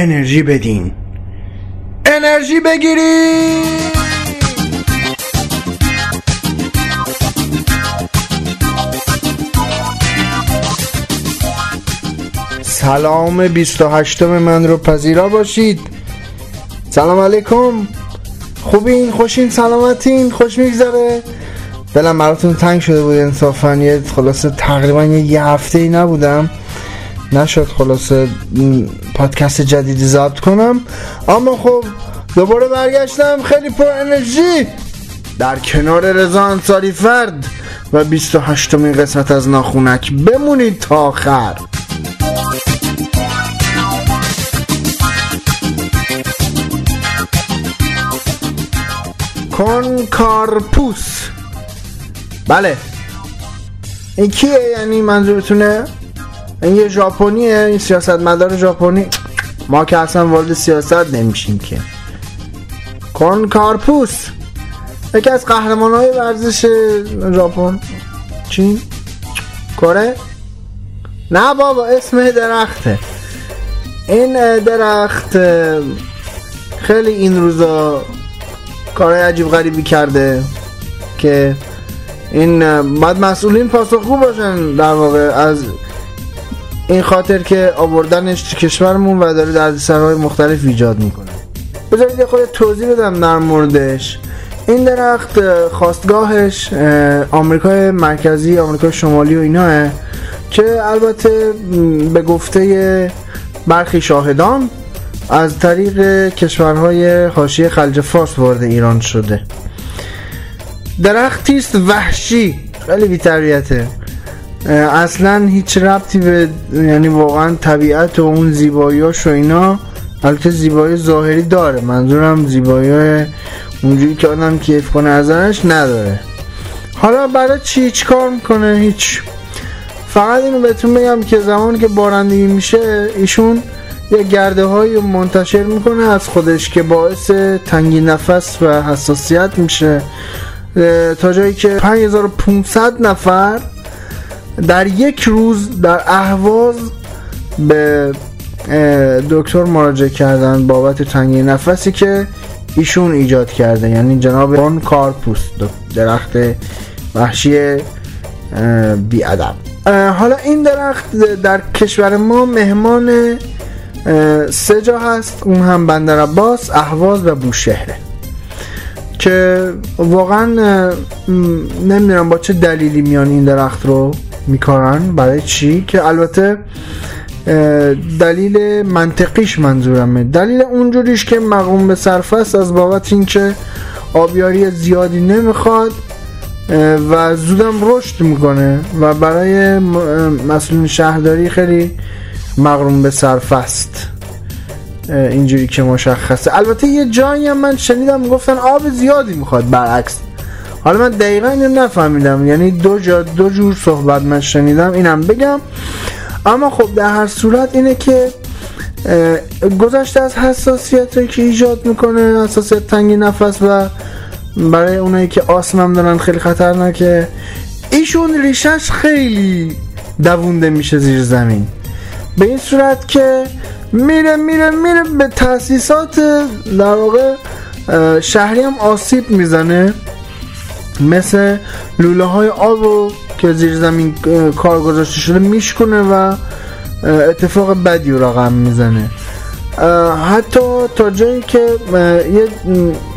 انرژی بدین. انرژی بگیرید سلام 28 من رو پذیرا باشید. سلام علیکم. خوبین؟ خوشین؟ سلامتین؟ خوش میگذره. دلم براتون تنگ شده بود انصافا. یه خلاصه تقریبا یه هفته ای نبودم. نشد خلاصه پادکست جدیدی ضبط کنم. اما خب دوباره برگشتم. خیلی پر انرژی. در کنار رضا انصاری فرد و 28 مین قسمت از ناخونک بمونید تا آخر. کن کارپوس بله. این کیه یعنی منظورتونه؟ این یه ژاپنیه این سیاست مدار ژاپنی. ما که اصلا وارد سیاست نمیشیم که. کن کارپوس یکی از قهرمان های ورزش ژاپن. چین. کره. نه بابا اسم درخته. این درخت خیلی این روزا کارهای عجیب غریبی کرده که این باید مسئولین پاسخگو باشن در واقع از این خاطر که آوردنش کشورمون و داره دردسرهای مختلف ایجاد می‌کنه. بذارید یه خود توضیح بدم در موردش. این درخت خواستگاهش آمریکای مرکزی آمریکای شمالی و ایناه که البته به گفته برخی شاهدان از طریق کشورهای حاشیه خلج فارس وارد ایران شده. درختی است وحشی خیلی بی‌تربیته. اصلا هیچ ربطی به یعنی واقعا طبیعت و اون زیباییاش و اینا البته زیبایی ظاهری داره. منظورم زیبایی اونجوری که آدم کیف کنه ازش نداره. حالا برای چی؟ چی کار می‌کنه؟ هیچ. فقط اینو بهتون بگم که زمانی که بارندگی میشه ایشون یه گرده های منتشر می‌کنه از خودش که باعث تنگی نفس و حساسیت میشه. تا جایی که 5500 نفر در یک روز در اهواز به دکتر مراجعه کردن بابت تنگی نفسی که ایشون ایجاد کرده. یعنی جناب بون کارپوس درخت وحشی بیادم حالا این درخت در کشور ما مهمان سه جا هست. اون هم بندر عباس اهواز و بوشهره. که واقعا نمی‌دونم با چه دلیلی میان این درخت رو. میکارن برای چی؟ که البته دلیل منطقیش منظورمه. دلیل اونجوریش که مقوم به صرف است از بابت اینکه آبیاری زیادی نمی‌خواد و زودم رشد می‌کنه و برای مسئولین شهرداری خیلی مقروم به صرف است. اینجوری که مشخصه. البته یه جایی هم من شنیدم گفتن آب زیادی می‌خواد برعکس. حالا من دقیقا اینو نفهمیدم. یعنی دو جا دو جور صحبت من شنیدم اینم بگم. اما خب در هر صورت اینه که گذشته از حساسیت که ایجاد می‌کنه حساسیت تنگی نفس و برای اونایی که آسم هم دارن خیلی خطرناکه ایشون ریشش خیلی دوونده میشه زیر زمین. به این صورت که میره میره میره به تاسیسات در واقع شهری هم آسیب می‌زنه. مثل لوله های آب که زیر زمین کار گذاشته شده میشکنه و اتفاق بدی رو رقم می‌زنه. حتی تا جایی که یه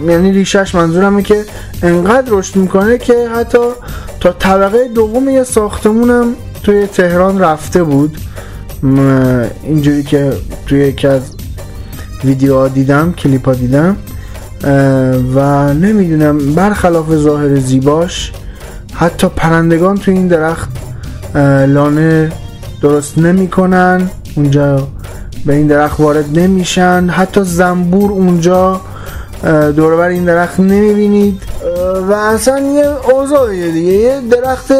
یعنی ریشش منظورمه که انقدر رشد می‌کنه که حتی تا طبقه دوم یه ساختمونم توی تهران رفته بود. اینجوری که توی یکی از ویدیوها دیدم کلیپ ها دیدم. و نمی‌دونم برخلاف ظاهر زیباش حتی پرندگان توی این درخت لانه درست نمی‌کنن اونجا به این درخت وارد نمیشن. حتی زنبور اونجا دوربر این درخت نمی‌بینید. و اصلا یه اوضاعیه دیگه. یه درخت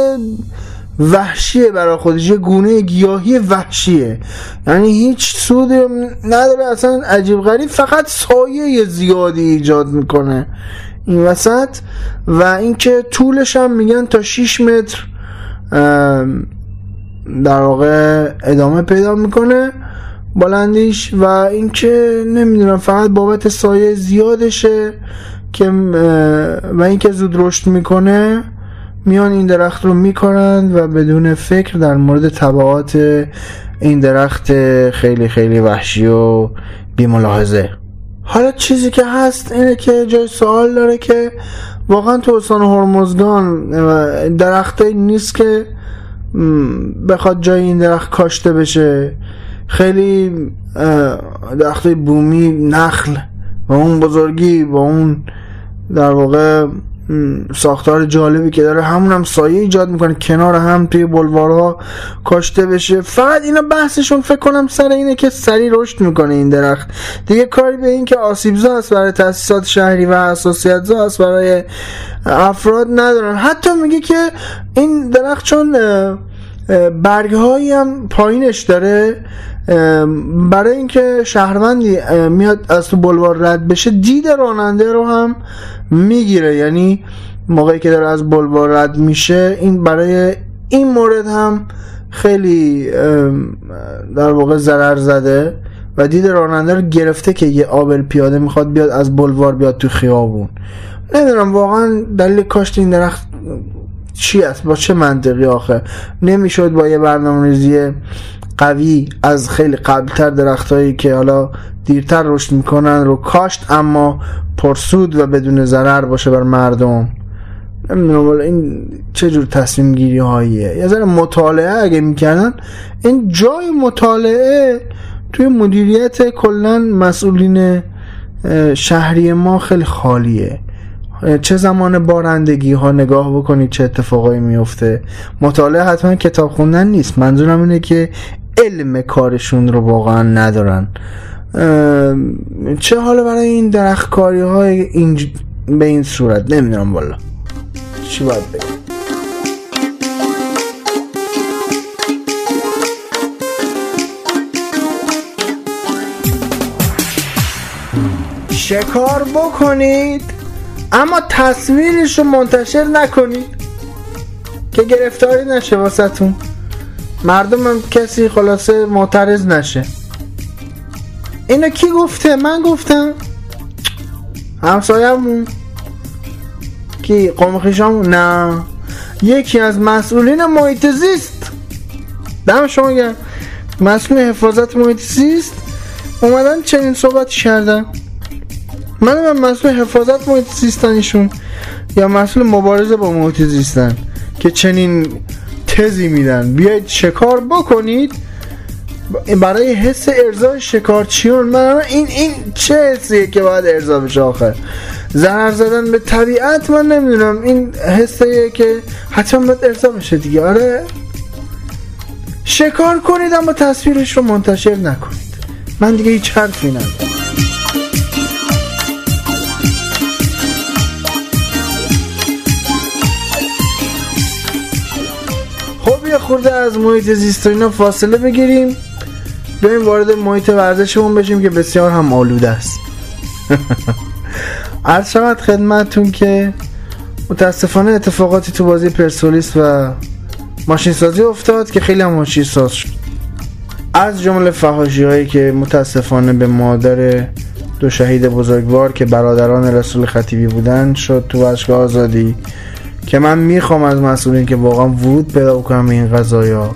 وحشیه برای خودش. یه گونه گیاهی وحشیه. یعنی هیچ سود نداره. اصلا عجیب غریب. فقط سایه زیادی ایجاد می‌کنه. این وسط. و اینکه طولش هم میگن تا 6 متر در واقع ادامه پیدا می‌کنه بلندیش. و اینکه نمی‌دونم فقط بابت سایه زیادشه که و اینکه زود رشد می‌کنه. میان این درخت رو می‌کنند و بدون فکر در مورد طبعات این درخت خیلی خیلی وحشی و بیملاحظه. حالا چیزی که هست اینه که جای سوال داره که واقعا تو استان هرمزگان درخت نیست که بخواد جای این درخت کاشته بشه. خیلی درخت بومی نخل و اون بزرگی با اون در واقع ساختار جالبی که داره. همون هم سایه ایجاد می‌کنه. کنار هم توی بلوارها کاشته بشه. فقط اینا بحثشون فکر کنم سر اینه که سری رشد می‌کنه این درخت. دیگه کاری به این که آسیبزا است برای تاسیسات شهری و حساسیتزا است برای افراد ندارن. حتی میگه که این درخت چون برگهایی هم پایینش داره. برای اینکه شهروندی میاد از تو بلوار رد بشه دید راننده رو هم می‌گیره. یعنی موقعی که داره از بلوار رد میشه این برای این مورد هم خیلی در واقع ضرر زده و دید راننده رو گرفته که یه آبل پیاده می‌خواد بیاد از بلوار بیاد تو خیابون. نمی‌دونم واقعا دلیل کاشت این درخت چی است؟ با چه منطقی آخه؟ نمی‌شد با یه برنامه ریزی قوی از خیلی قبلتر درختهایی که حالا دیرتر رشد می‌کنن رو کاشت اما پرسود و بدون ضرر باشه بر مردم. نمی‌دونم این چه جور تصمیم گیری هاییه یه ذره مطالعه اگه می‌کردن این جای مطالعه توی مدیریت کلا مسئولین شهری ما خیلی خالیه. چه زمان بارندگی ها نگاه بکنید چه اتفاقایی میفته مطالعه حتما کتاب خوندن نیست. منظورم اینه که علم کارشون رو واقعا ندارن. چه حالا برای این درخت کاری های این به این صورت؟ نمی‌دونم والا. چی باید بگم؟ شکار بکنید. اما تصویرش رو منتشر نکنید که گرفتاری نشه واسهتون. مردم هم کسی خلاصه معترض نشه. اینو کی گفته؟ من گفتم. همسایمون کی؟ قوم نه. یکی از مسئولین محیط زیست. دم شما گرم. مسئول حفاظت محیط زیست. اومدن چنین صحبت کردن. من مسئول حفاظت محیط یا مسئول مبارزه با محیط زیستن که چنین تزی میدن. بیاید شکار بکنید. برای حس ارزای شکارچیون من این این چه حسیه که باید ارزا بشه آخر ضرر زدن به طبیعت من نمی‌دونم. این حسیه که حتما باید ارزا بشه دیگه. آره؟ شکار کنید اما تصویرش رو منتشر نکنید. من دیگه هیچ حرفی ندارم. خورده از محیط زیست و اینا فاصله بگیریم بیایم وارد محیط ورزشمون بشیم که بسیار هم آلوده است. عرض شود خدمتتون که متاسفانه اتفاقاتی تو بازی پرسولیس و ماشین سازی افتاد که خیلی هم ماشین ساز شد. از جمله فهاشی هایی که متاسفانه به مادر دو شهید بزرگوار که برادران رسول خطیبی بودن شد تو ورشگاه آزادی. که من می‌خوام از مسئولین که واقعا ورود پیدا کنم این قضایا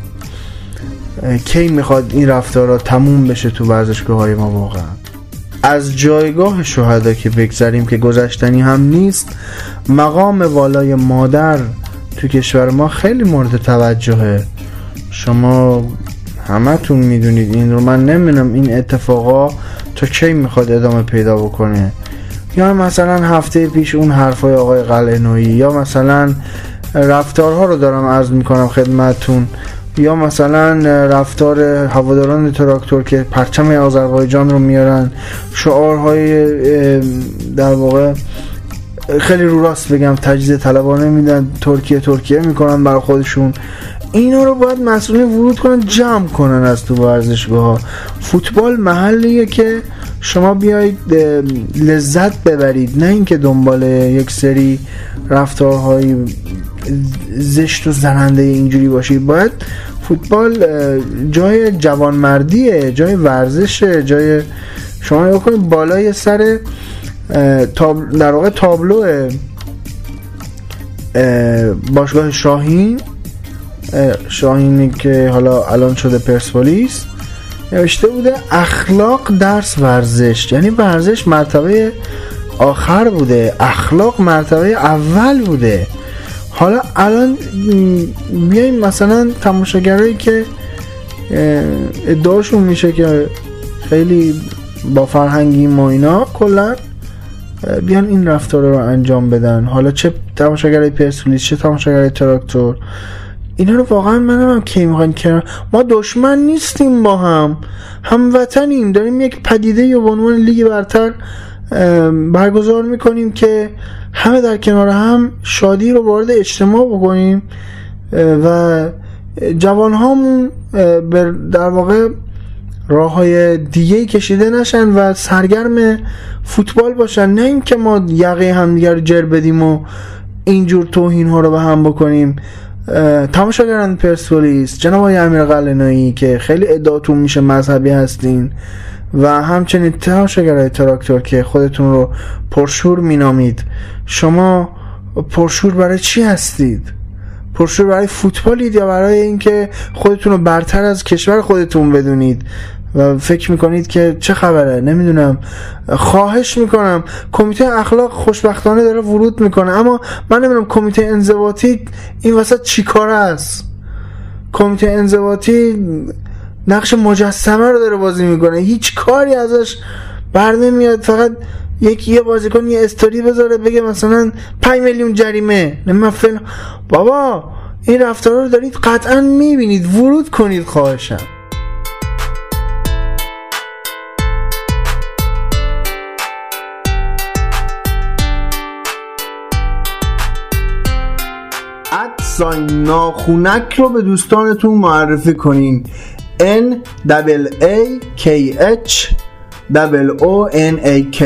کی می‌خواد این رفتارا تموم بشه تو ورزشگاه های ما واقعا؟ از جایگاه شهدا که بگذاریم که گذشتنی هم نیست مقام والای مادر تو کشور ما خیلی مورد توجهه. شما همتون می‌دونید این رو. من نمی‌دونم این اتفاقا تا کی می‌خواد ادامه پیدا بکنه. یا مثلا هفته پیش اون حرفای آقای قلعه یا مثلا رفتارها رو دارم عرض می‌کنم خدمتون یا مثلا رفتار هواداران تراکتور که پرچم آذربایجان رو میارن شعارهای در واقع خیلی رو راست بگم تجزیه طلبانه میدن ترکیه ترکیه می‌کنن برای خودشون. اینا رو باید مسئولین ورود کنن جمع کنن از تو ورزشگاه فوتبال محلیه که شما بیایید لذت ببرید. نه اینکه دنبال یک سری رفتارهای زشت و زننده اینجوری باشید. باید فوتبال جای جوانمردیه جای ورزشه جای شما نگاه کنید بالای سر در واقع تابلو باشگاه شاهین. شاهینی که حالا الان شده پرسپولیس. نوشته بوده اخلاق درس ورزش. یعنی ورزش مرتبه آخر بوده. اخلاق مرتبه اول بوده. حالا الان بیایم مثلا تماشاگرایی که ادعاشون میشه که خیلی با فرهنگی ما اینا کلا بیان این رفتار رو انجام بدن. حالا چه تماشاگرای پرسپولیس چه تماشاگرای تراکتور اینا رو واقعا من هم کی می‌خواین کنار. ما دشمن نیستیم با هم. هموطنیم. داریم یک پدیده یا به عنوان لیگ برتر برگزار می‌کنیم که همه در کنار هم شادی رو وارد اجتماع بکنیم و جوان هامون در واقع راه های دیگه کشیده نشن و سرگرم فوتبال باشن. نه اینکه ما یقه همدیگر جر بدیم و اینجور توهین ها رو به هم بکنیم. تماشاگران پرسپولیس. جناب آقای امیر قلنایی که خیلی ادعاتون میشه مذهبی هستین و همچنین تماشاگرای تراکتور که خودتون رو پرشور مینامید. شما پرشور برای چی هستید؟ پرشور برای فوتبالید یا برای اینکه خودتون رو برتر از کشور خودتون بدونید؟ و فکر می‌کنید که چه خبره؟ نمی‌دونم. خواهش می‌کنم. کمیته اخلاق خوشبختانه داره ورود می‌کنه. اما من نمی‌دونم کمیته انضباطی این وسط چی کار است؟ کمیته انضباطی نقش مجسمه رو داره بازی می‌کنه. هیچ کاری ازش بر نمیاد. فقط یکی یه بازیکن یه استوری بذاره بگه مثلا 5 میلیون جریمه. من بابا این رفتارا رو دارید قطعا می‌بینید. ورود کنید خواهشم. ادساین ناخونک رو به دوستانتون معرفی کنین. N A K H O N A K.